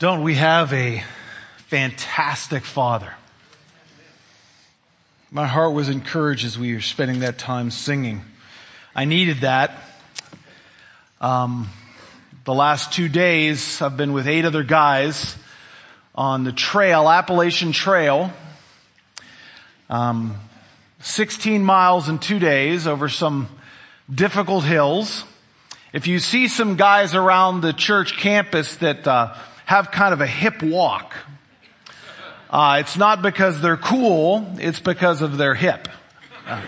Don't we have a fantastic Father? My heart was encouraged as we were spending that time singing. I needed that. Um, the last two days, I've been with eight other guys on the trail, Appalachian Trail. Um, 16 miles in two days over some difficult hills. If you see some guys around the church campus that uh, have kind of a hip walk, uh, it's not because they're cool, it's because of their hip. Uh,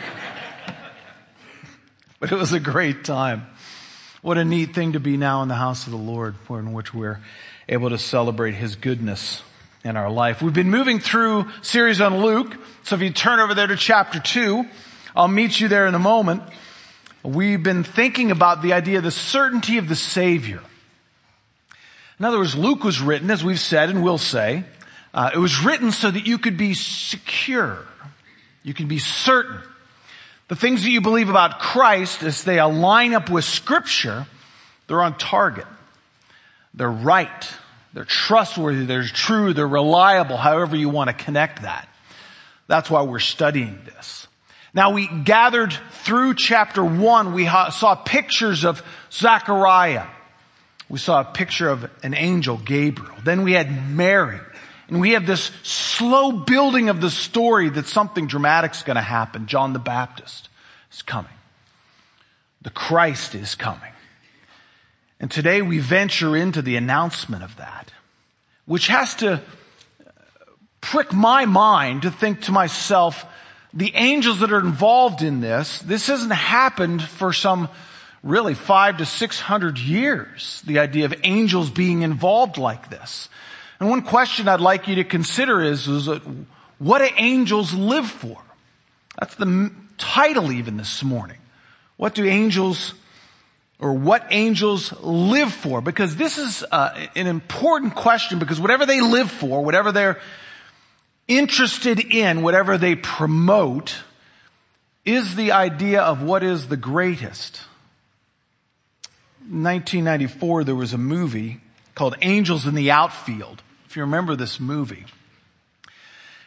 but it was a great time. What a neat thing to be now in the house of the Lord, in which we're able to celebrate His goodness in our life. We've been moving through series on Luke, so if you turn over there to chapter 2, I'll meet you there in a moment. We've been thinking about the idea of the certainty of the Savior. In other words, Luke was written, as we've said and will say, uh, it was written so that you could be secure. You can be certain. The things that you believe about Christ, as they align up with Scripture, they're on target. They're right. They're trustworthy. They're true. They're reliable, however you want to connect that. That's why we're studying this. Now we gathered through chapter one, we saw pictures of Zechariah. We saw a picture of an angel, Gabriel. Then we had Mary. And we have this slow building of the story that something dramatic is going to happen. John the Baptist is coming. The Christ is coming. And today we venture into the announcement of that, which has to prick my mind to think to myself, the angels that are involved in this, this hasn't happened for some really five to six hundred years, the idea of angels being involved like this. And one question I'd like you to consider is, is what do angels live for? That's the title even this morning. What do angels or what angels live for? Because this is uh, an important question because whatever they live for, whatever they're interested in, whatever they promote, is the idea of what is the greatest. In 1994, there was a movie called Angels in the Outfield If you remember this movie.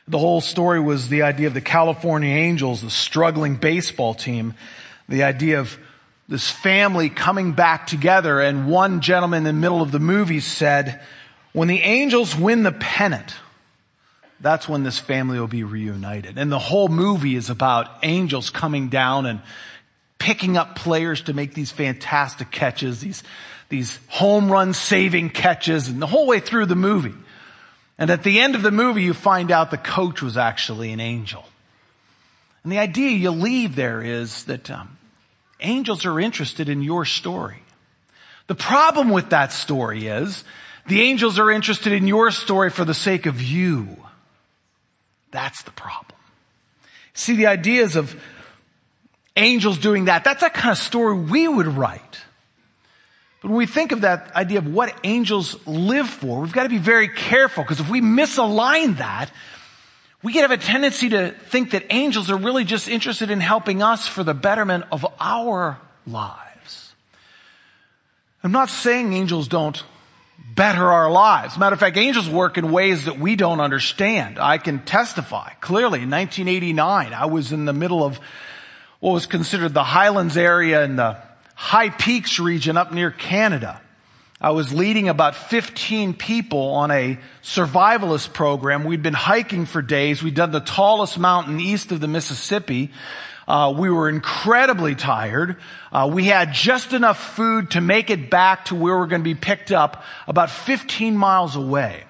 The whole story was the idea of the California Angels, the struggling baseball team, the idea of this family coming back together and one gentleman in the middle of the movie said, when the Angels win the pennant, that's when this family will be reunited. And the whole movie is about angels coming down and picking up players to make these fantastic catches, these, these home run saving catches, and the whole way through the movie. And at the end of the movie, you find out the coach was actually an angel. And the idea you leave there is that um, angels are interested in your story. The problem with that story is the angels are interested in your story for the sake of you. That's the problem. See, the ideas of angels doing that, that's that kind of story we would write. But when we think of that idea of what angels live for, we've got to be very careful because if we misalign that, we can have a tendency to think that angels are really just interested in helping us for the betterment of our lives. I'm not saying angels don't better our lives. Matter of fact, angels work in ways that we don't understand. I can testify clearly. In 1989, I was in the middle of what was considered the Highlands area in the High Peaks region up near Canada. I was leading about 15 people on a survivalist program. We'd been hiking for days. We'd done the tallest mountain east of the Mississippi. Uh, we were incredibly tired. Uh, we had just enough food to make it back to where we we're going to be picked up about 15 miles away.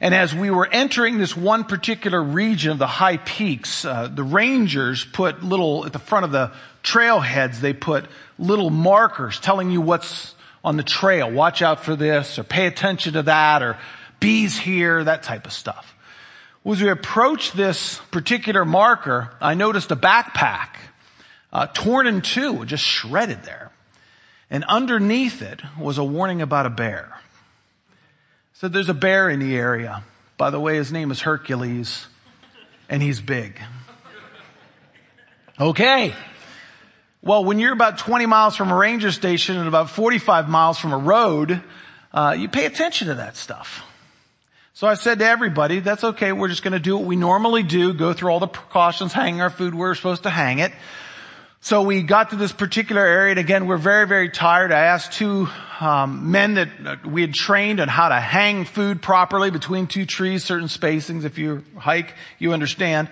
And as we were entering this one particular region of the high peaks, uh, the rangers put little at the front of the trailheads. They put little markers telling you what's on the trail. Watch out for this or pay attention to that or bees here, that type of stuff. As we approached this particular marker, I noticed a backpack, uh, torn in two, just shredded there. And underneath it was a warning about a bear. Said there's a bear in the area. By the way, his name is Hercules and he's big. Okay. Well, when you're about 20 miles from a ranger station and about 45 miles from a road, uh, you pay attention to that stuff. So I said to everybody, that's okay, we're just gonna do what we normally do, go through all the precautions, hang our food where we're supposed to hang it. So we got to this particular area, and again, we're very, very tired. I asked two um, men that we had trained on how to hang food properly between two trees, certain spacings. If you hike, you understand.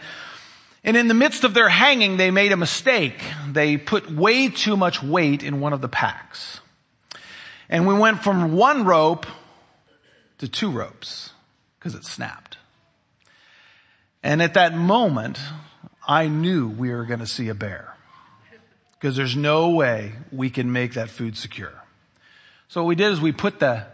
And in the midst of their hanging, they made a mistake. They put way too much weight in one of the packs. And we went from one rope to two ropes because it snapped. And at that moment, I knew we were going to see a bear because there's no way we can make that food secure. So what we did is we put the,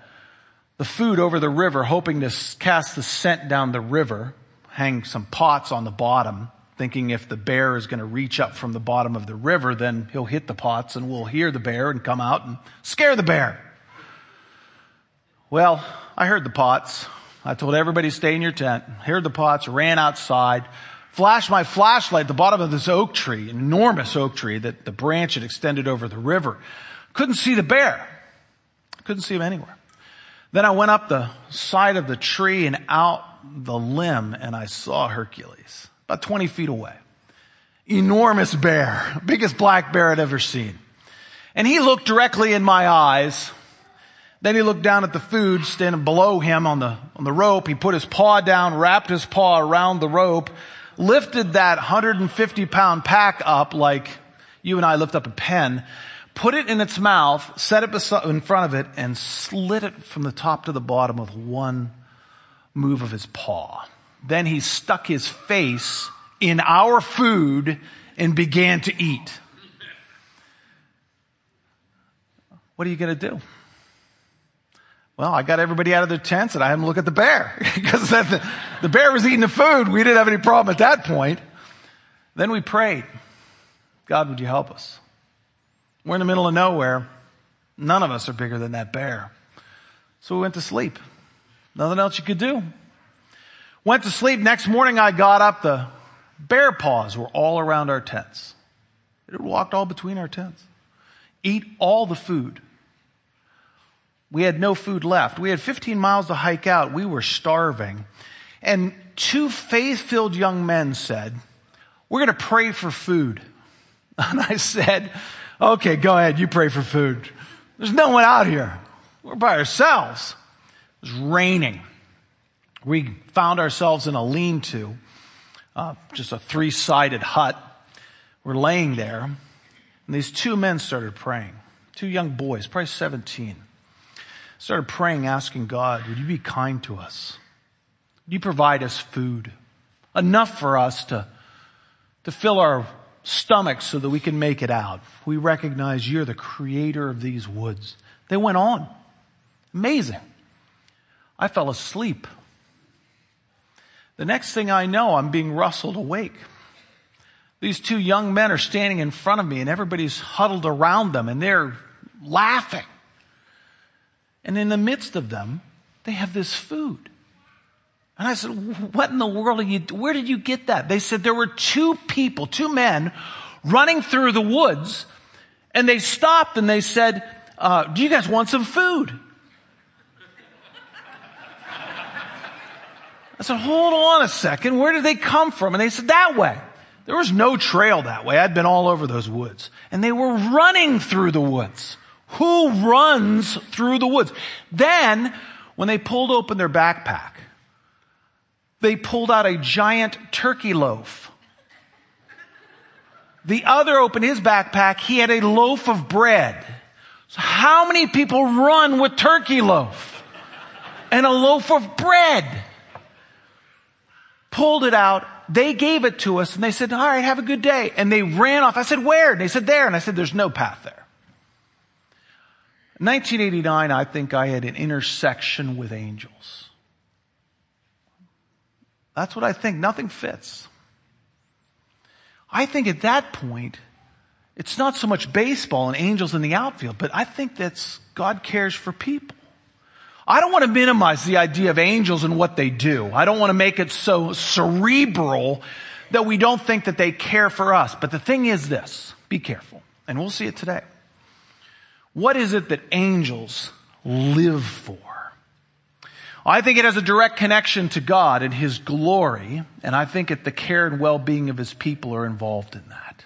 the food over the river, hoping to cast the scent down the river, hang some pots on the bottom, thinking if the bear is going to reach up from the bottom of the river, then he'll hit the pots and we'll hear the bear and come out and scare the bear. Well, I heard the pots. I told everybody stay in your tent. Heard the pots, ran outside, flashed my flashlight at the bottom of this oak tree, enormous oak tree that the branch had extended over the river. Couldn't see the bear. Couldn't see him anywhere. Then I went up the side of the tree and out the limb and I saw Hercules about 20 feet away. Enormous bear, biggest black bear I'd ever seen. And he looked directly in my eyes. Then he looked down at the food standing below him on the, on the rope. He put his paw down, wrapped his paw around the rope, lifted that 150 pound pack up like you and I lift up a pen, put it in its mouth, set it in front of it, and slit it from the top to the bottom with one move of his paw. Then he stuck his face in our food and began to eat. What are you going to do? Well, I got everybody out of their tents and I had them look at the bear because the, the bear was eating the food. We didn't have any problem at that point. Then we prayed. God, would you help us? We're in the middle of nowhere. None of us are bigger than that bear. So we went to sleep. Nothing else you could do. Went to sleep. Next morning I got up. The bear paws were all around our tents. It walked all between our tents. Eat all the food. We had no food left. We had 15 miles to hike out. We were starving. And two faith-filled young men said, we're going to pray for food. And I said, okay, go ahead. You pray for food. There's no one out here. We're by ourselves. It was raining. We found ourselves in a lean-to, uh, just a three-sided hut. We're laying there. And these two men started praying. Two young boys, probably 17 started praying, asking God, would you be kind to us? Would you provide us food? Enough for us to, to fill our stomachs so that we can make it out. We recognize you're the creator of these woods. They went on. Amazing. I fell asleep. The next thing I know, I'm being rustled awake. These two young men are standing in front of me and everybody's huddled around them and they're laughing. And in the midst of them, they have this food. And I said, what in the world are you, where did you get that? They said there were two people, two men running through the woods and they stopped and they said, uh, do you guys want some food? I said, hold on a second. Where did they come from? And they said, that way. There was no trail that way. I'd been all over those woods and they were running through the woods. Who runs through the woods? Then, when they pulled open their backpack, they pulled out a giant turkey loaf. The other opened his backpack. He had a loaf of bread. So how many people run with turkey loaf and a loaf of bread? Pulled it out. They gave it to us and they said, all right, have a good day. And they ran off. I said, where? And they said, there. And I said, there's no path there. 1989, I think I had an intersection with angels. That's what I think. Nothing fits. I think at that point, it's not so much baseball and angels in the outfield, but I think that's God cares for people. I don't want to minimize the idea of angels and what they do. I don't want to make it so cerebral that we don't think that they care for us. But the thing is this, be careful. And we'll see it today. What is it that angels live for? I think it has a direct connection to God and His glory, and I think that the care and well-being of His people are involved in that.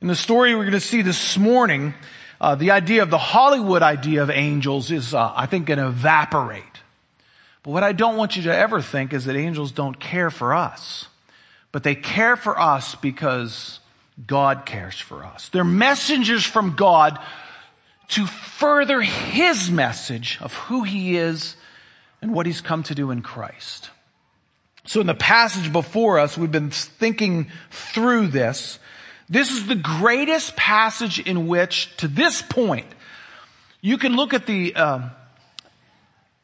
In the story we're going to see this morning, uh, the idea of the Hollywood idea of angels is, uh, I think, going to evaporate. But what I don't want you to ever think is that angels don't care for us. But they care for us because God cares for us. They're messengers from God to further His message of who He is and what He's come to do in Christ. So in the passage before us, we've been thinking through this. This is the greatest passage in which, to this point, you can look at the uh,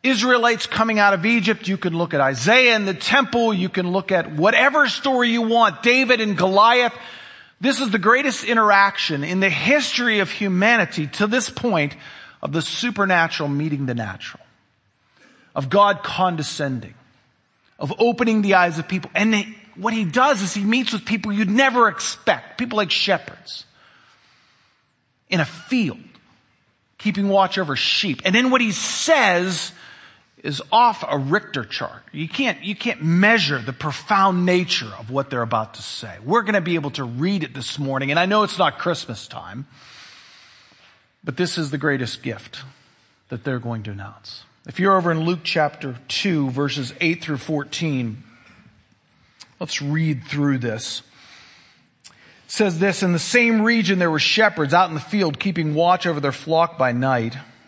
Israelites coming out of Egypt. You can look at Isaiah and the temple. You can look at whatever story you want. David and Goliath. This is the greatest interaction in the history of humanity to this point of the supernatural meeting the natural. Of God condescending. Of opening the eyes of people. And they, what he does is he meets with people you'd never expect. People like shepherds. In a field. Keeping watch over sheep. And then what he says is off a Richter chart. You can't, you can't measure the profound nature of what they're about to say. We're going to be able to read it this morning, and I know it's not Christmas time, but this is the greatest gift that they're going to announce. If you're over in Luke chapter 2, verses 8 through 14, let's read through this. Says this, in the same region there were shepherds out in the field keeping watch over their flock by night.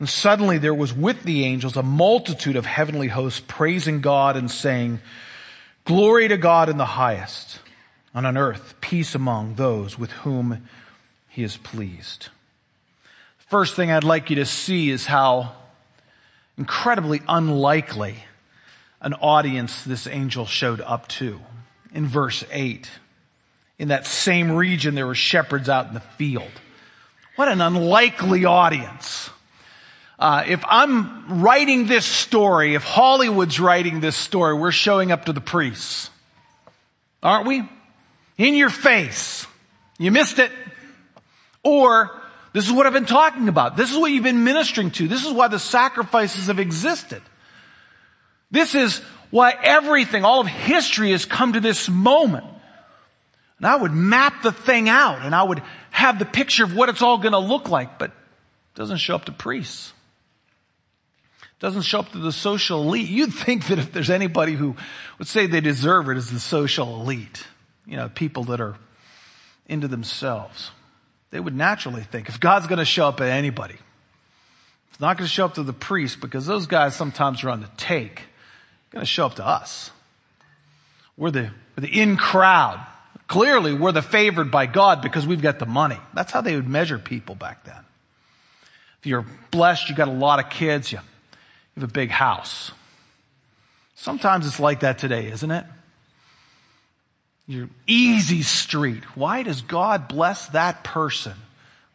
And suddenly there was with the angels a multitude of heavenly hosts praising God and saying, Glory to God in the highest, and on earth peace among those with whom he is pleased. First thing I'd like you to see is how incredibly unlikely an audience this angel showed up to. In verse 8, in that same region, there were shepherds out in the field. What an unlikely audience. Uh, if I'm writing this story, if Hollywood's writing this story, we're showing up to the priests. Aren't we? In your face. You missed it. Or, this is what I've been talking about. This is what you've been ministering to. This is why the sacrifices have existed. This is why everything, all of history has come to this moment. And I would map the thing out and I would have the picture of what it's all going to look like, but it doesn't show up to priests doesn't show up to the social elite. You'd think that if there's anybody who would say they deserve it as the social elite, you know, people that are into themselves, they would naturally think if God's going to show up at anybody, it's not going to show up to the priest because those guys sometimes are on the take. It's going to show up to us. We're the, we're the in crowd. Clearly, we're the favored by God because we've got the money. That's how they would measure people back then. If you're blessed, you got a lot of kids, you you have a big house. Sometimes it's like that today, isn't it? Your easy street. Why does God bless that person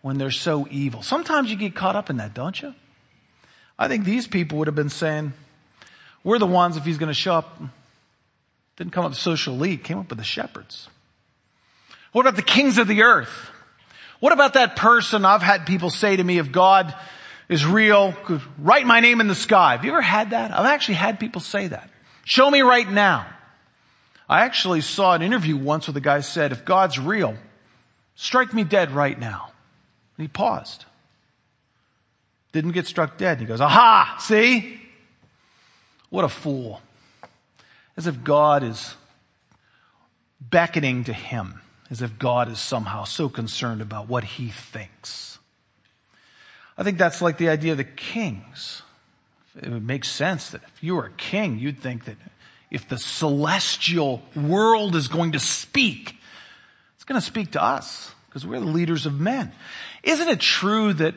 when they're so evil? Sometimes you get caught up in that, don't you? I think these people would have been saying, we're the ones, if he's going to show up, didn't come up with social elite, came up with the shepherds. What about the kings of the earth? What about that person I've had people say to me, if God is real. Write my name in the sky. Have you ever had that? I've actually had people say that. Show me right now. I actually saw an interview once where the guy said, if God's real, strike me dead right now. And he paused. Didn't get struck dead. He goes, aha, see? What a fool. As if God is beckoning to him, as if God is somehow so concerned about what he thinks. I think that's like the idea of the kings. It would make sense that if you were a king, you'd think that if the celestial world is going to speak, it's going to speak to us because we're the leaders of men. Isn't it true that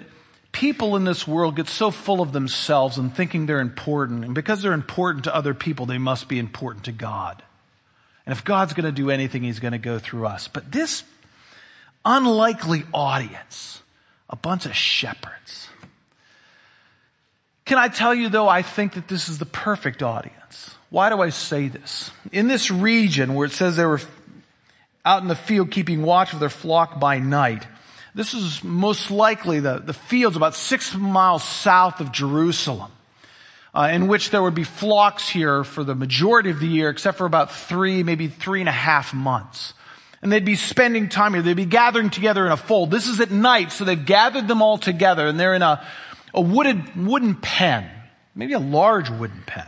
people in this world get so full of themselves and thinking they're important, and because they're important to other people, they must be important to God? And if God's going to do anything, He's going to go through us. But this unlikely audience, a bunch of shepherds. Can I tell you though, I think that this is the perfect audience. Why do I say this? In this region where it says they were out in the field keeping watch of their flock by night, this is most likely the, the fields about six miles south of Jerusalem uh, in which there would be flocks here for the majority of the year, except for about three, maybe three and a half months. And they'd be spending time here. They'd be gathering together in a fold. This is at night, so they've gathered them all together, and they're in a, a wooded, wooden pen, maybe a large wooden pen.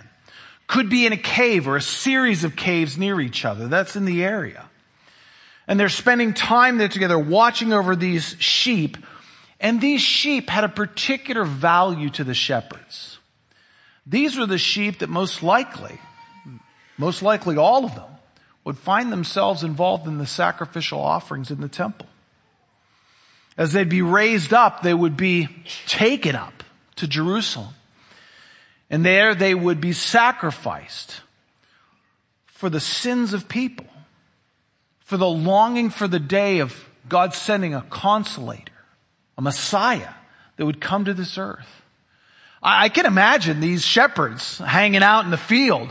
Could be in a cave or a series of caves near each other. That's in the area. And they're spending time there together watching over these sheep. And these sheep had a particular value to the shepherds. These were the sheep that most likely, most likely all of them, would find themselves involved in the sacrificial offerings in the temple. As they'd be raised up, they would be taken up to Jerusalem. And there they would be sacrificed for the sins of people, for the longing for the day of God sending a consolator, a Messiah that would come to this earth. I can imagine these shepherds hanging out in the field.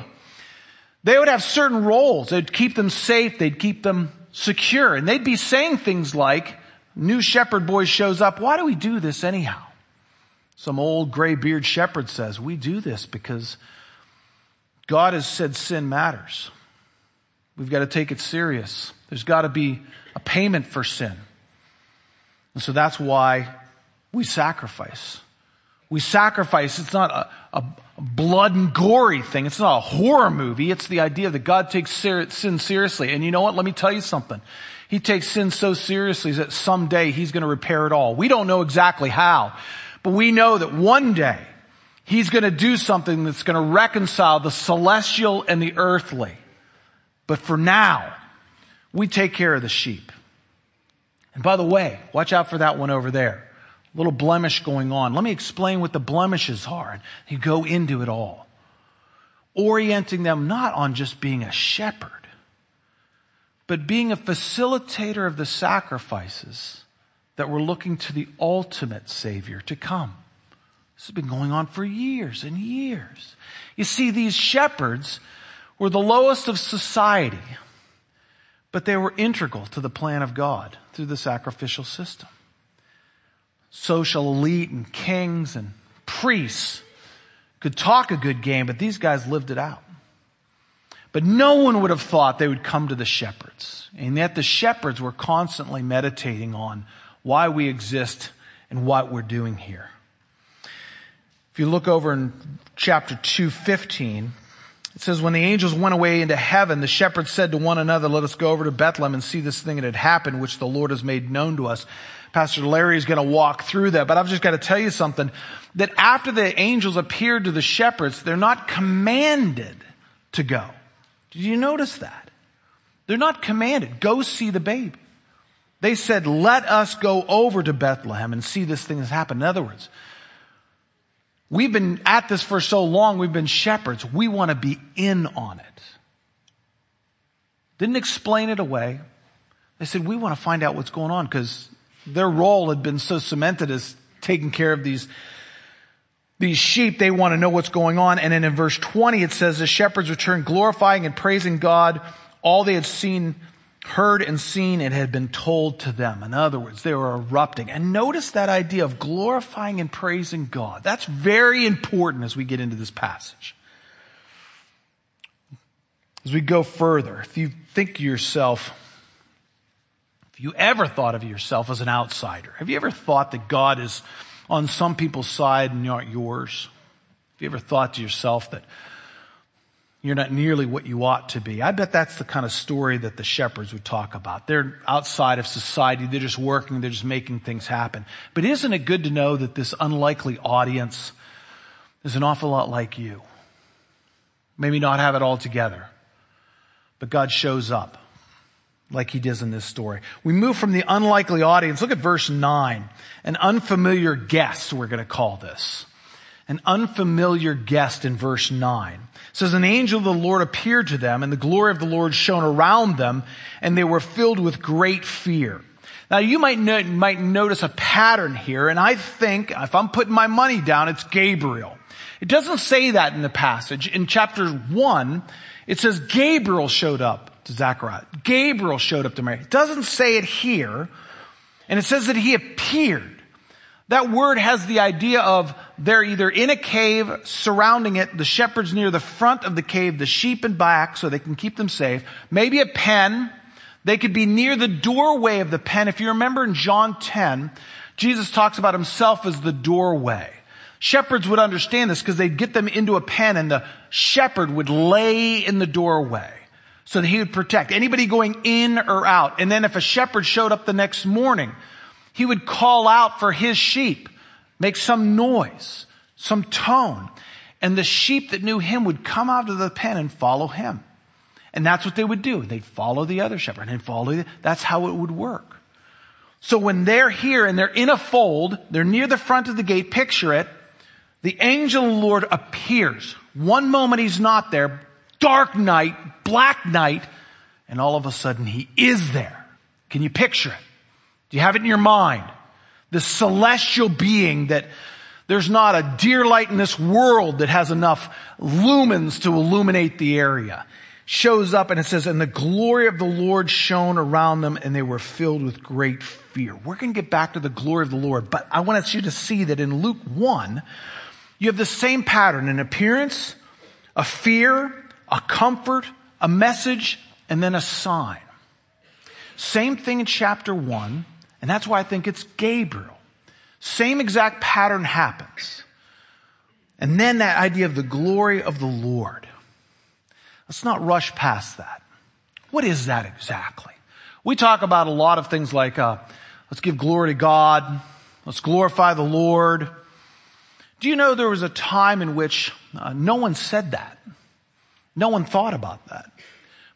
They would have certain roles. They'd keep them safe. They'd keep them secure. And they'd be saying things like, new shepherd boy shows up. Why do we do this anyhow? Some old gray beard shepherd says, we do this because God has said sin matters. We've got to take it serious. There's got to be a payment for sin. And so that's why we sacrifice. We sacrifice. It's not a, a, blood and gory thing. It's not a horror movie. It's the idea that God takes sin seriously. And you know what? Let me tell you something. He takes sin so seriously that someday He's going to repair it all. We don't know exactly how, but we know that one day He's going to do something that's going to reconcile the celestial and the earthly. But for now, we take care of the sheep. And by the way, watch out for that one over there little blemish going on. Let me explain what the blemishes are. And You go into it all. Orienting them not on just being a shepherd, but being a facilitator of the sacrifices that were looking to the ultimate Savior to come. This has been going on for years and years. You see, these shepherds were the lowest of society, but they were integral to the plan of God through the sacrificial system social elite and kings and priests could talk a good game, but these guys lived it out. But no one would have thought they would come to the shepherds. And yet the shepherds were constantly meditating on why we exist and what we're doing here. If you look over in chapter 215, it says, when the angels went away into heaven, the shepherds said to one another, let us go over to Bethlehem and see this thing that had happened, which the Lord has made known to us. Pastor Larry is going to walk through that, but I've just got to tell you something that after the angels appeared to the shepherds, they're not commanded to go. Did you notice that? They're not commanded. Go see the baby. They said, let us go over to Bethlehem and see this thing that's happened. In other words, we've been at this for so long. We've been shepherds. We want to be in on it. Didn't explain it away. They said, we want to find out what's going on because their role had been so cemented as taking care of these, these sheep. They want to know what's going on. And then in verse 20, it says, the shepherds returned glorifying and praising God. All they had seen, heard and seen, it had been told to them. In other words, they were erupting. And notice that idea of glorifying and praising God. That's very important as we get into this passage. As we go further, if you think to yourself, you ever thought of yourself as an outsider? Have you ever thought that God is on some people's side and not yours? Have you ever thought to yourself that you're not nearly what you ought to be? I bet that's the kind of story that the shepherds would talk about. They're outside of society. They're just working. They're just making things happen. But isn't it good to know that this unlikely audience is an awful lot like you? Maybe not have it all together, but God shows up like he does in this story. We move from the unlikely audience. Look at verse 9. An unfamiliar guest, we're going to call this. an unfamiliar guest in verse 9. It says, An angel of the Lord appeared to them, and the glory of the Lord shone around them, and they were filled with great fear. Now you might, might notice a pattern here, and I think, if I'm putting my money down, it's Gabriel. It doesn't say that in the passage. In chapter 1, it says Gabriel showed up to Zechariah. Gabriel showed up to Mary. It doesn't say it here, and it says that he appeared. That word has the idea of they're either in a cave surrounding it, the shepherds near the front of the cave, the sheep in back so they can keep them safe. Maybe a pen. They could be near the doorway of the pen. If you remember in John 10, Jesus talks about himself as the doorway. Shepherds would understand this because they'd get them into a pen and the shepherd would lay in the doorway so that he would protect anybody going in or out. And then if a shepherd showed up the next morning, he would call out for his sheep, make some noise, some tone. And the sheep that knew him would come out of the pen and follow him. And that's what they would do. They'd follow the other shepherd and follow. The, that's how it would work. So when they're here and they're in a fold, they're near the front of the gate, picture it. The angel of the Lord appears. One moment he's not there. Dark night, black night, and all of a sudden he is there. Can you picture it? Do you have it in your mind? The celestial being that there's not a dear light in this world that has enough lumens to illuminate the area. Shows up and it says, and the glory of the Lord shone around them and they were filled with great fear. We're going to get back to the glory of the Lord, but I want you to see that in Luke 1, you have the same pattern, an appearance, a fear, a comfort, a message, and then a sign. Same thing in chapter 1. And that's why I think it's Gabriel. Same exact pattern happens. And then that idea of the glory of the Lord. Let's not rush past that. What is that exactly? We talk about a lot of things like, uh, let's give glory to God. Let's glorify the Lord. Do you know there was a time in which uh, no one said that? No one thought about that.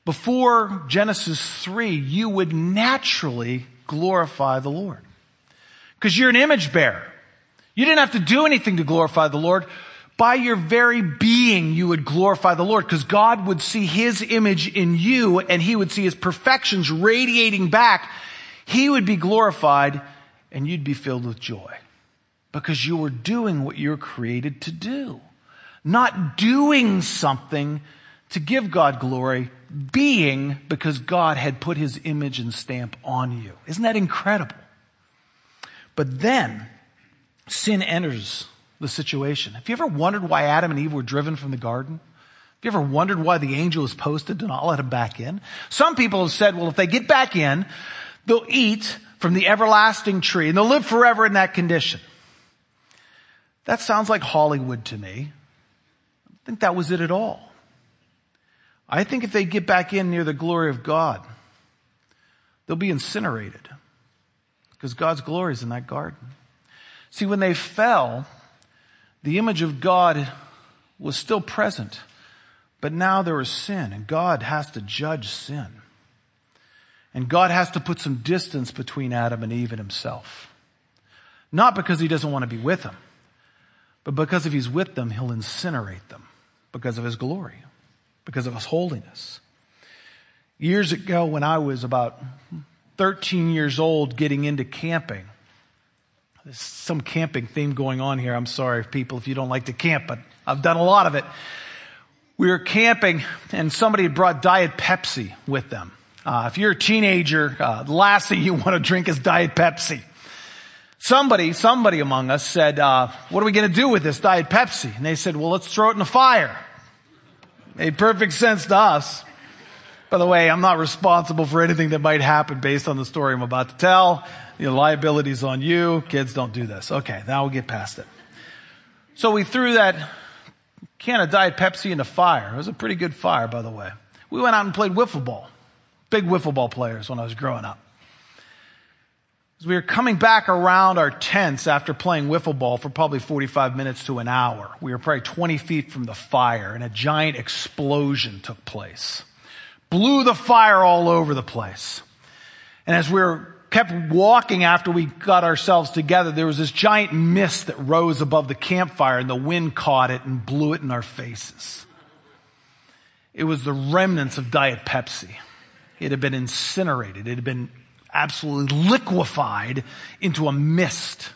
Before Genesis 3, you would naturally glorify the Lord. Because you're an image bearer. You didn't have to do anything to glorify the Lord. By your very being, you would glorify the Lord because God would see His image in you and He would see His perfections radiating back. He would be glorified and you'd be filled with joy because you were doing what you're created to do. Not doing something to give God glory, being because God had put his image and stamp on you. Isn't that incredible? But then sin enters the situation. Have you ever wondered why Adam and Eve were driven from the garden? Have you ever wondered why the angel was posted to not let them back in? Some people have said, well, if they get back in, they'll eat from the everlasting tree and they'll live forever in that condition. That sounds like Hollywood to me. I don't think that was it at all. I think if they get back in near the glory of God, they'll be incinerated because God's glory is in that garden. See, when they fell, the image of God was still present, but now there was sin and God has to judge sin. And God has to put some distance between Adam and Eve and himself. Not because he doesn't want to be with them, but because if he's with them, he'll incinerate them because of his glory because of his holiness. Years ago, when I was about 13 years old getting into camping, there's some camping theme going on here. I'm sorry, people, if you don't like to camp, but I've done a lot of it. We were camping and somebody brought Diet Pepsi with them. Uh, if you're a teenager, uh, the last thing you want to drink is Diet Pepsi. Somebody, somebody among us said, uh, what are we going to do with this Diet Pepsi? And they said, well, let's throw it in the fire. Made perfect sense to us. By the way, I'm not responsible for anything that might happen based on the story I'm about to tell. The liability's on you. Kids don't do this. Okay, now we'll get past it. So we threw that can of Diet Pepsi in the fire. It was a pretty good fire, by the way. We went out and played wiffle ball. Big wiffle ball players when I was growing up. As we were coming back around our tents after playing wiffle ball for probably 45 minutes to an hour, we were probably 20 feet from the fire and a giant explosion took place. Blew the fire all over the place. And as we were kept walking after we got ourselves together, there was this giant mist that rose above the campfire and the wind caught it and blew it in our faces. It was the remnants of Diet Pepsi. It had been incinerated. It had been absolutely liquefied into a mist.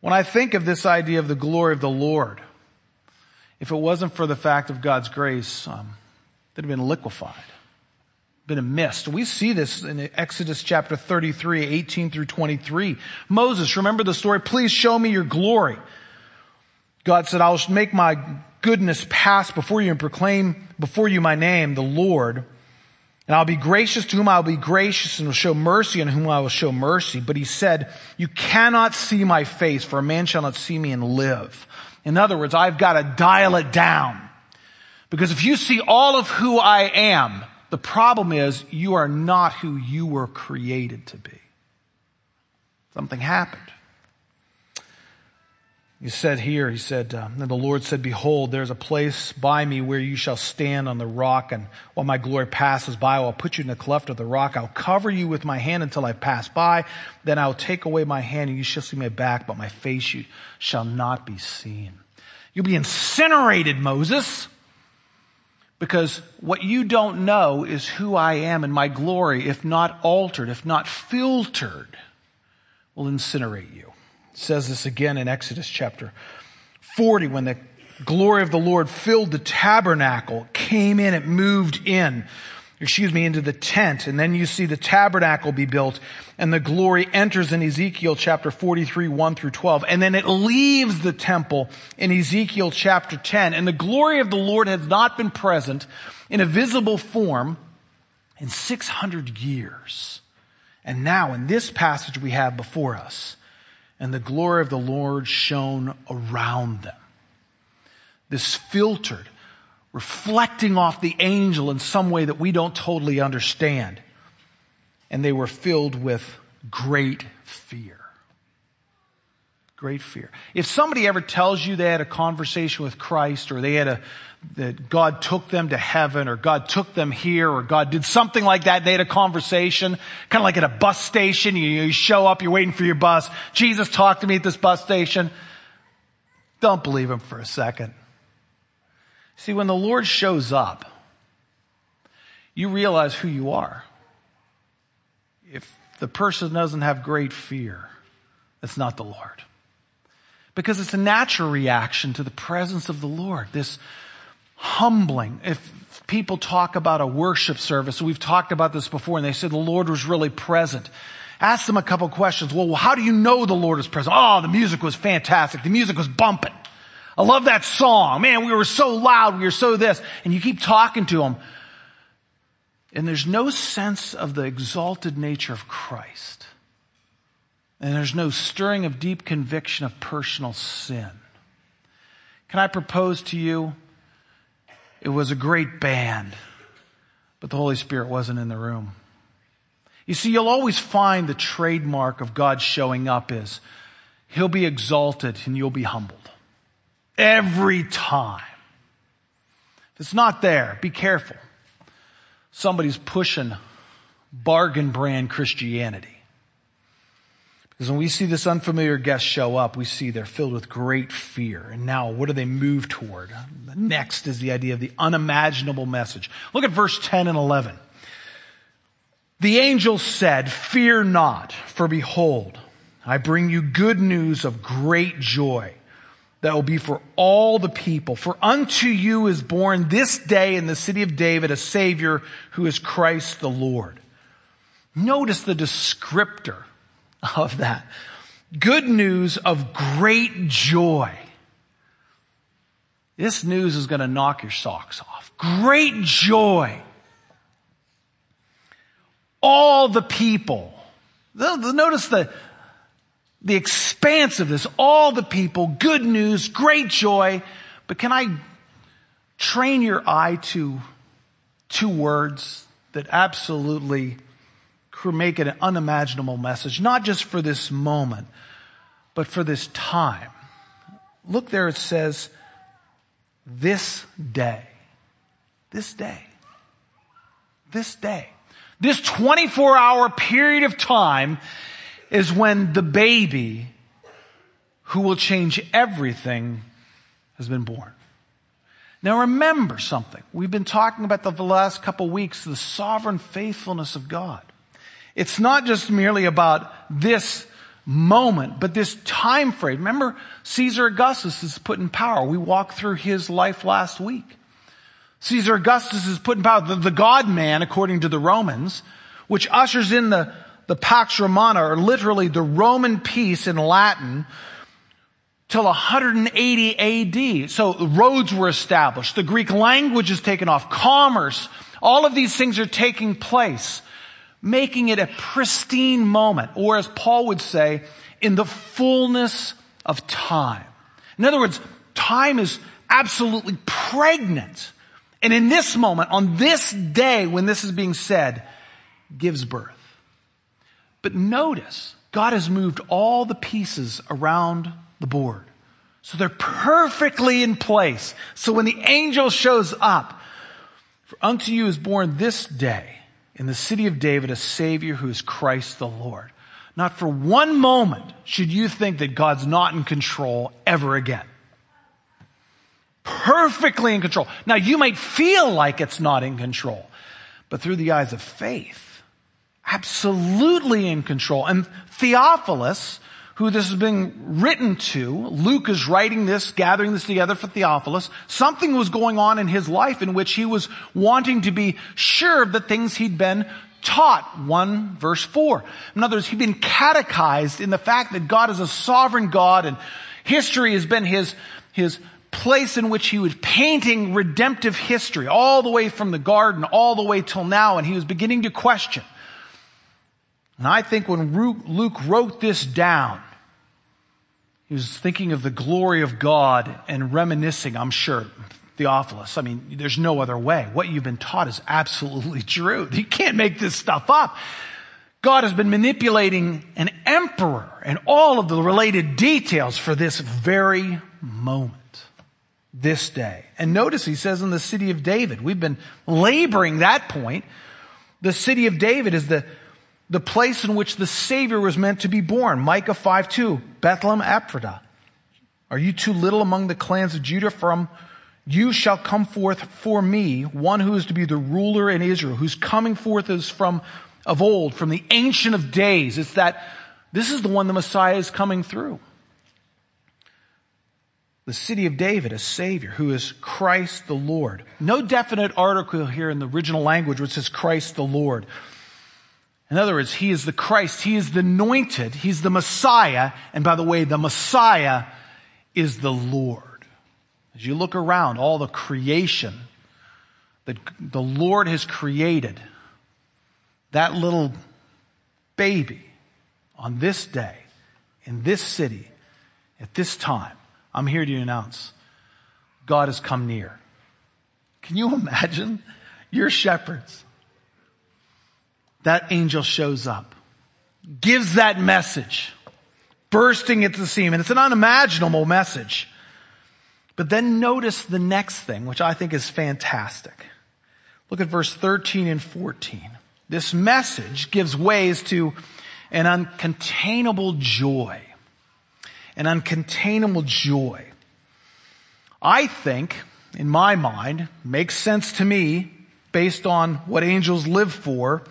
When I think of this idea of the glory of the Lord, if it wasn't for the fact of God's grace, um, would have been liquefied been a mist. We see this in Exodus chapter 33, 18 through 23. Moses, remember the story? Please show me your glory. God said, I will make my goodness pass before you and proclaim before you my name, the Lord. And I'll be gracious to whom I'll be gracious and will show mercy on whom I will show mercy. But he said, you cannot see my face for a man shall not see me and live. In other words, I've got to dial it down. Because if you see all of who I am, the problem is you are not who you were created to be. Something happened. He said here, he said, uh, and the Lord said, behold, there's a place by me where you shall stand on the rock and while my glory passes by, I'll put you in the cleft of the rock. I'll cover you with my hand until I pass by. Then I'll take away my hand and you shall see my back, but my face you shall not be seen. You'll be incinerated, Moses. Because what you don't know is who I am and my glory, if not altered, if not filtered, will incinerate you. Says this again in Exodus chapter 40 when the glory of the Lord filled the tabernacle, came in, it moved in excuse me, into the tent. And then you see the tabernacle be built and the glory enters in Ezekiel chapter 43, 1 through 12. And then it leaves the temple in Ezekiel chapter 10. And the glory of the Lord has not been present in a visible form in 600 years. And now in this passage we have before us, and the glory of the Lord shone around them. This filtered, reflecting off the angel in some way that we don't totally understand. And they were filled with great fear. Great fear. If somebody ever tells you they had a conversation with Christ or they had a, that God took them to heaven or God took them here or God did something like that, they had a conversation, kind of like at a bus station, you, you show up, you're waiting for your bus, Jesus talked to me at this bus station. Don't believe him for a second. See, when the Lord shows up, you realize who you are. If the person doesn't have great fear, it's not the Lord. Because it's a natural reaction to the presence of the Lord, this humbling. If people talk about a worship service, we've talked about this before, and they say the Lord was really present. Ask them a couple questions. Well, how do you know the Lord is present? Oh, the music was fantastic. The music was bumping. I love that song. Man, we were so loud. We were so this. And you keep talking to them. And there's no sense of the exalted nature of Christ. And there's no stirring of deep conviction of personal sin. Can I propose to you? It was a great band, but the Holy Spirit wasn't in the room. You see, you'll always find the trademark of God showing up is He'll be exalted and you'll be humbled. Every time. If it's not there, be careful. Somebody's pushing bargain brand Christianity. Because when we see this unfamiliar guest show up, we see they're filled with great fear. And now, what do they move toward? Next is the idea of the unimaginable message. Look at verse 10 and 11. The angel said, Fear not, for behold, I bring you good news of great joy that will be for all the people. For unto you is born this day in the city of David a Savior who is Christ the Lord. Notice the descriptor of that. Good news of great joy. This news is going to knock your socks off. Great joy. All the people. Notice the, the expanse of this, all the people, good news, great joy. But can I train your eye to two words that absolutely make it an unimaginable message, not just for this moment, but for this time. Look there, it says, this day. This day. This day. This 24 hour period of time is when the baby who will change everything has been born. Now remember something. We've been talking about the last couple weeks, the sovereign faithfulness of God. It's not just merely about this moment, but this time frame. Remember, Caesar Augustus is put in power. We walked through his life last week. Caesar Augustus is put in power, the, the God man, according to the Romans, which ushers in the, the Pax Romana, or literally the Roman peace in Latin, till 180 AD. So roads were established. The Greek language is taken off. Commerce. All of these things are taking place, making it a pristine moment, or as Paul would say, in the fullness of time. In other words, time is absolutely pregnant. And in this moment, on this day when this is being said, gives birth. But notice, God has moved all the pieces around the board. So they're perfectly in place. So when the angel shows up, for unto you is born this day in the city of David a Savior who is Christ the Lord. Not for one moment should you think that God's not in control ever again. Perfectly in control. Now you might feel like it's not in control, but through the eyes of faith, absolutely in control. And Theophilus, who this is being written to. Luke is writing this, gathering this together for Theophilus. Something was going on in his life in which he was wanting to be sure of the things he'd been taught. 1 verse 4. In other words, he'd been catechized in the fact that God is a sovereign God and history has been his, his place in which he was painting redemptive history all the way from the garden all the way till now and he was beginning to question. And I think when Luke wrote this down, he was thinking of the glory of God and reminiscing, I'm sure, Theophilus. I mean, there's no other way. What you've been taught is absolutely true. You can't make this stuff up. God has been manipulating an emperor and all of the related details for this very moment, this day. And notice he says in the city of David, we've been laboring that point. The city of David is the the place in which the Savior was meant to be born. Micah 5 2, Bethlehem Ephrathah. Are you too little among the clans of Judah? From you shall come forth for me one who is to be the ruler in Israel, whose coming forth is from of old, from the ancient of days. It's that this is the one the Messiah is coming through. The city of David, a savior who is Christ the Lord. No definite article here in the original language which says Christ the Lord. In other words, He is the Christ. He is the anointed. He's the Messiah. And by the way, the Messiah is the Lord. As you look around, all the creation that the Lord has created, that little baby on this day, in this city, at this time, I'm here to announce God has come near. Can you imagine? Your shepherds that angel shows up, gives that message, bursting at the seam. And it's an unimaginable message. But then notice the next thing, which I think is fantastic. Look at verse 13 and 14. This message gives ways to an uncontainable joy. An uncontainable joy. I think, in my mind, makes sense to me based on what angels live for,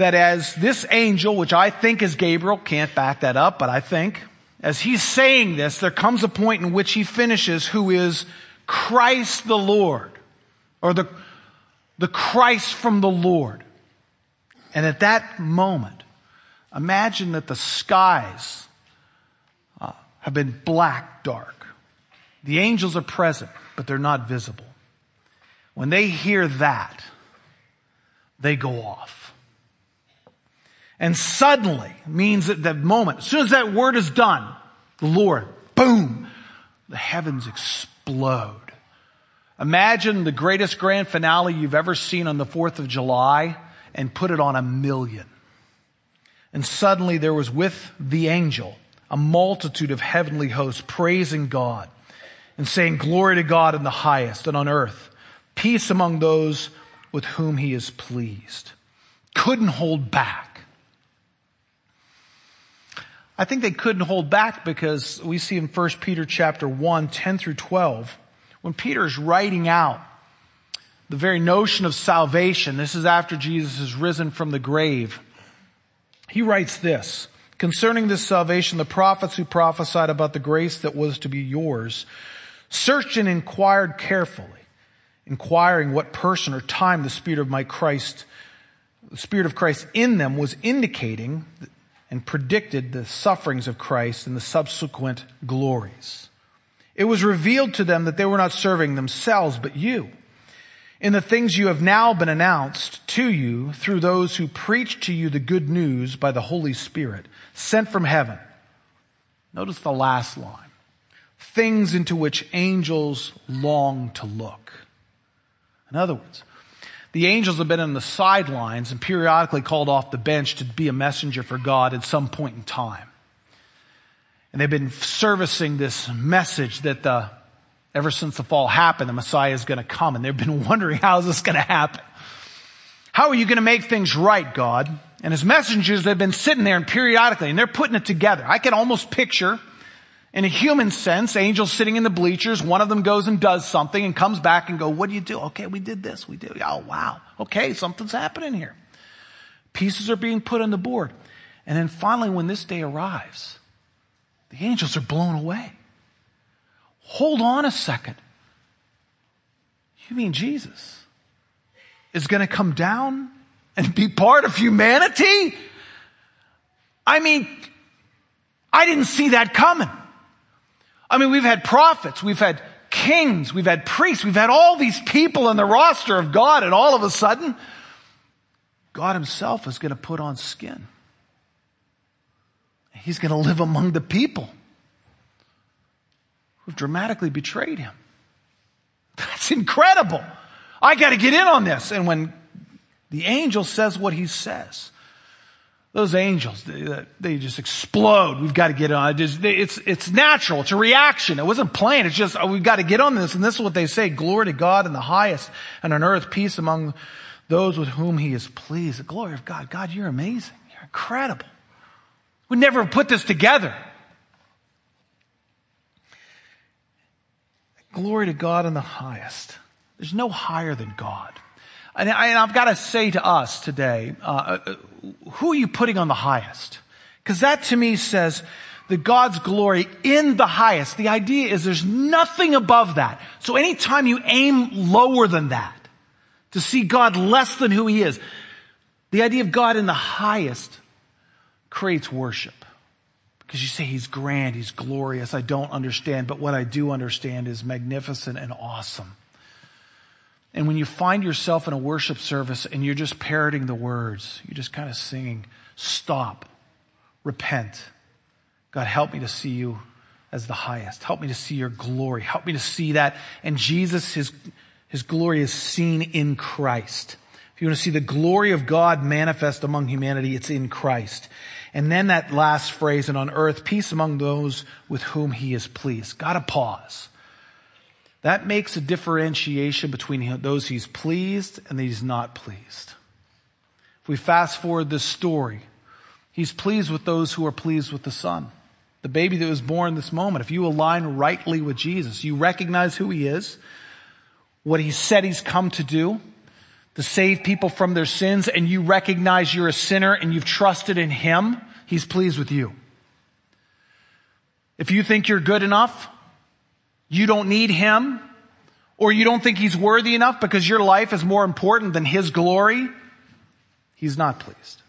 that as this angel, which I think is Gabriel, can't back that up, but I think, as he's saying this, there comes a point in which he finishes who is Christ the Lord, or the, the Christ from the Lord. And at that moment, imagine that the skies uh, have been black dark. The angels are present, but they're not visible. When they hear that, they go off. And suddenly means that the moment, as soon as that word is done, the Lord, boom, the heavens explode. Imagine the greatest grand finale you've ever seen on the 4th of July and put it on a million. And suddenly there was with the angel a multitude of heavenly hosts praising God and saying glory to God in the highest and on earth, peace among those with whom he is pleased. Couldn't hold back. I think they couldn't hold back because we see in 1 Peter chapter 1, 10 through 12, when Peter is writing out the very notion of salvation, this is after Jesus has risen from the grave. He writes this, concerning this salvation, the prophets who prophesied about the grace that was to be yours searched and inquired carefully, inquiring what person or time the Spirit of my Christ, the Spirit of Christ in them was indicating and predicted the sufferings of Christ and the subsequent glories. It was revealed to them that they were not serving themselves, but you. In the things you have now been announced to you through those who preach to you the good news by the Holy Spirit, sent from heaven. Notice the last line. Things into which angels long to look. In other words, the angels have been on the sidelines and periodically called off the bench to be a messenger for God at some point in time. And they've been servicing this message that the, ever since the fall happened, the Messiah is going to come. And they've been wondering, how is this going to happen? How are you going to make things right, God? And his messengers they've been sitting there and periodically, and they're putting it together. I can almost picture in a human sense, angels sitting in the bleachers, one of them goes and does something and comes back and go, what do you do? Okay, we did this, we did, oh wow, okay, something's happening here. Pieces are being put on the board. And then finally when this day arrives, the angels are blown away. Hold on a second. You mean Jesus is going to come down and be part of humanity? I mean, I didn't see that coming. I mean, we've had prophets, we've had kings, we've had priests, we've had all these people in the roster of God, and all of a sudden, God Himself is going to put on skin. He's going to live among the people who've dramatically betrayed Him. That's incredible. I got to get in on this. And when the angel says what he says, those angels, they, they, just explode. We've got to get on. It's, it's, it's natural. It's a reaction. It wasn't planned. It's just, oh, we've got to get on this. And this is what they say. Glory to God in the highest and on earth peace among those with whom he is pleased. The glory of God. God, you're amazing. You're incredible. We never put this together. Glory to God in the highest. There's no higher than God. And, I, have got to say to us today, uh, uh, who are you putting on the highest? Because that to me says that God's glory in the highest. The idea is there's nothing above that. So anytime you aim lower than that, to see God less than who He is, the idea of God in the highest creates worship. Because you say He's grand, He's glorious, I don't understand, but what I do understand is magnificent and awesome. And when you find yourself in a worship service and you're just parroting the words, you're just kind of singing, stop, repent. God, help me to see you as the highest. Help me to see your glory. Help me to see that. And Jesus, his, his glory is seen in Christ. If you want to see the glory of God manifest among humanity, it's in Christ. And then that last phrase, and on earth, peace among those with whom he is pleased. Gotta pause. That makes a differentiation between those he's pleased and he's not pleased. If we fast forward this story, he's pleased with those who are pleased with the Son. The baby that was born this moment, if you align rightly with Jesus, you recognize who he is, what he said he's come to do, to save people from their sins, and you recognize you're a sinner and you've trusted in him, he's pleased with you. If you think you're good enough, you don't need him, or you don't think he's worthy enough because your life is more important than his glory, he's not pleased.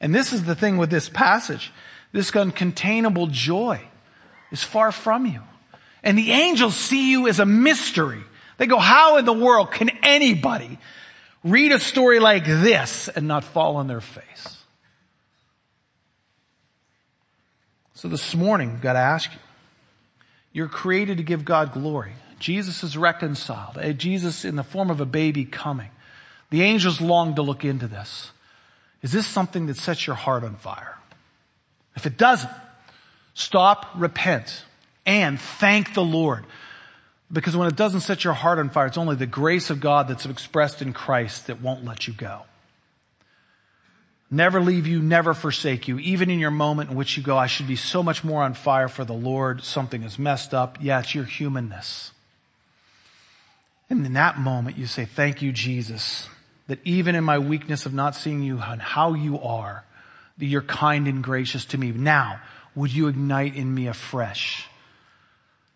And this is the thing with this passage. This uncontainable joy is far from you. And the angels see you as a mystery. They go, how in the world can anybody read a story like this and not fall on their face? So this morning, I've got to ask you, you're created to give God glory. Jesus is reconciled. Eh, Jesus in the form of a baby coming. The angels long to look into this. Is this something that sets your heart on fire? If it doesn't, stop, repent, and thank the Lord Because when it doesn't set your heart on fire, it's only the grace of God that's expressed in Christ that won't let you go. Never leave you, never forsake you. Even in your moment in which you go, I should be so much more on fire for the Lord. Something is messed up. Yeah, it's your humanness. And in that moment, you say, thank you, Jesus, that even in my weakness of not seeing you and how you are, that you're kind and gracious to me. Now, would you ignite in me afresh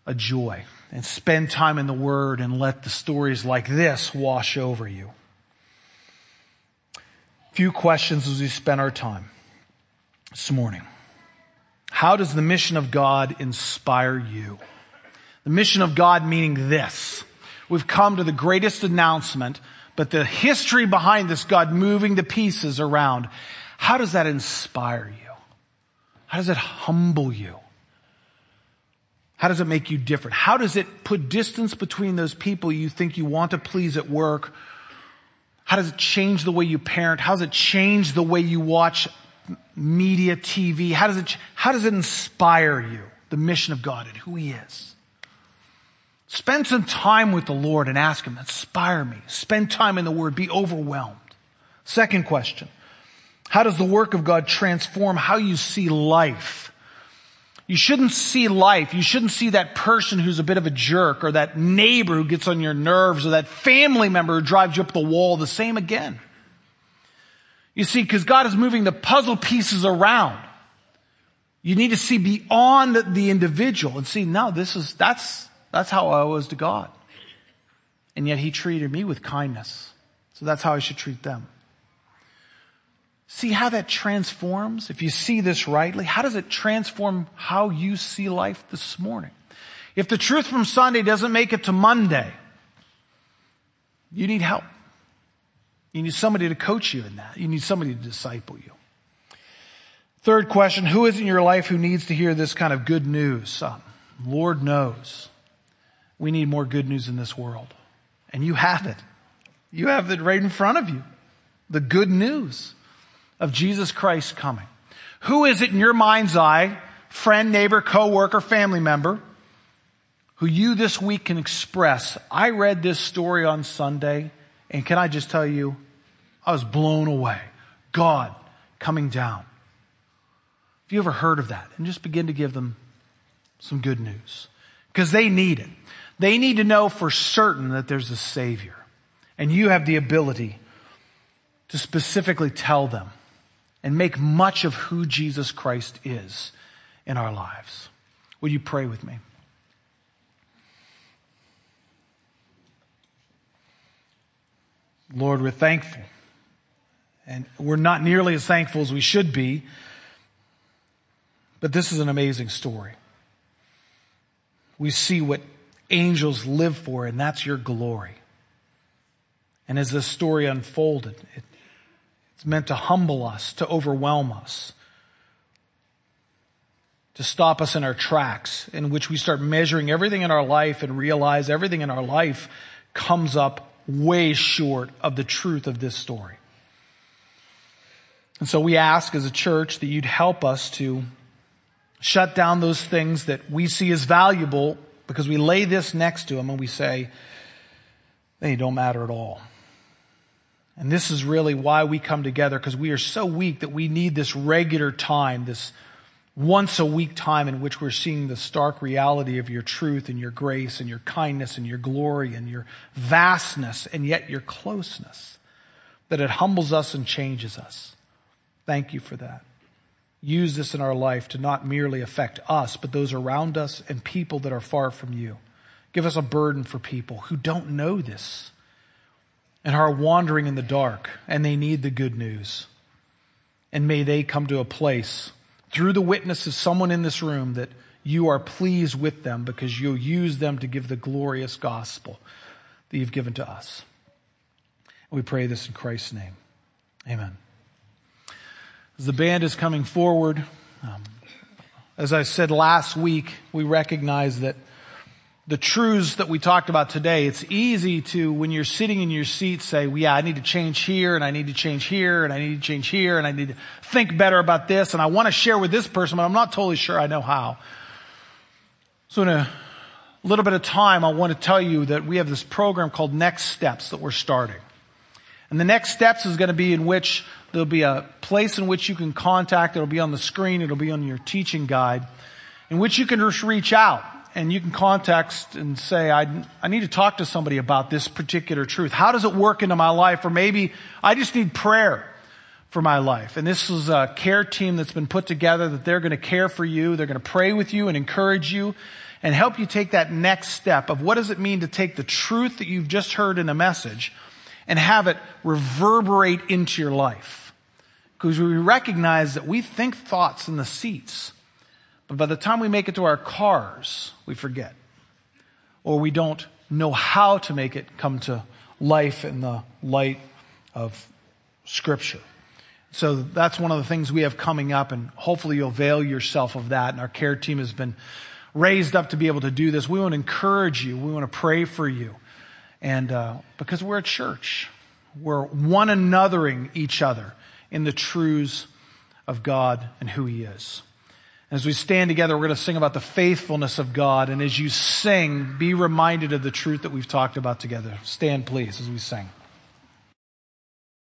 a joy and spend time in the Word and let the stories like this wash over you? Few questions as we spend our time this morning. How does the mission of God inspire you? The mission of God meaning this. We've come to the greatest announcement, but the history behind this God moving the pieces around. How does that inspire you? How does it humble you? How does it make you different? How does it put distance between those people you think you want to please at work how does it change the way you parent? How does it change the way you watch media, TV? How does it, how does it inspire you? The mission of God and who He is. Spend some time with the Lord and ask Him, inspire me. Spend time in the Word. Be overwhelmed. Second question. How does the work of God transform how you see life? You shouldn't see life. You shouldn't see that person who's a bit of a jerk or that neighbor who gets on your nerves or that family member who drives you up the wall the same again. You see, because God is moving the puzzle pieces around. You need to see beyond the individual and see, no, this is, that's, that's how I was to God. And yet he treated me with kindness. So that's how I should treat them. See how that transforms? If you see this rightly, how does it transform how you see life this morning? If the truth from Sunday doesn't make it to Monday, you need help. You need somebody to coach you in that. You need somebody to disciple you. Third question, who is in your life who needs to hear this kind of good news? Um, Lord knows we need more good news in this world. And you have it. You have it right in front of you. The good news of Jesus Christ coming. Who is it in your mind's eye, friend, neighbor, coworker, family member, who you this week can express, I read this story on Sunday, and can I just tell you, I was blown away. God coming down. Have you ever heard of that? And just begin to give them some good news. Because they need it. They need to know for certain that there's a Savior. And you have the ability to specifically tell them and make much of who Jesus Christ is in our lives. Will you pray with me? Lord, we're thankful. And we're not nearly as thankful as we should be. But this is an amazing story. We see what angels live for, and that's your glory. And as this story unfolded, it it's meant to humble us, to overwhelm us, to stop us in our tracks, in which we start measuring everything in our life and realize everything in our life comes up way short of the truth of this story. And so we ask as a church that you'd help us to shut down those things that we see as valuable because we lay this next to them and we say, they don't matter at all. And this is really why we come together because we are so weak that we need this regular time, this once a week time in which we're seeing the stark reality of your truth and your grace and your kindness and your glory and your vastness and yet your closeness. That it humbles us and changes us. Thank you for that. Use this in our life to not merely affect us, but those around us and people that are far from you. Give us a burden for people who don't know this and are wandering in the dark and they need the good news. And may they come to a place through the witness of someone in this room that you are pleased with them because you'll use them to give the glorious gospel that you've given to us. We pray this in Christ's name. Amen. As the band is coming forward, um, as I said last week, we recognize that the truths that we talked about today, it's easy to, when you're sitting in your seat, say, well, yeah, I need to change here and I need to change here and I need to change here and I need to think better about this and I want to share with this person, but I'm not totally sure I know how. So in a little bit of time, I want to tell you that we have this program called Next Steps that we're starting. And the next steps is going to be in which there'll be a place in which you can contact. It'll be on the screen. It'll be on your teaching guide in which you can just reach out and you can contact and say, I, I need to talk to somebody about this particular truth. How does it work into my life? Or maybe I just need prayer for my life. And this is a care team that's been put together that they're going to care for you. They're going to pray with you and encourage you and help you take that next step of what does it mean to take the truth that you've just heard in a message and have it reverberate into your life. Because we recognize that we think thoughts in the seats, but by the time we make it to our cars, we forget. Or we don't know how to make it come to life in the light of Scripture. So that's one of the things we have coming up, and hopefully you'll avail yourself of that. And our care team has been raised up to be able to do this. We want to encourage you. We want to pray for you. And uh, because we're a church, we're one anothering each other in the truths of God and who He is. As we stand together, we're going to sing about the faithfulness of God. And as you sing, be reminded of the truth that we've talked about together. Stand, please, as we sing.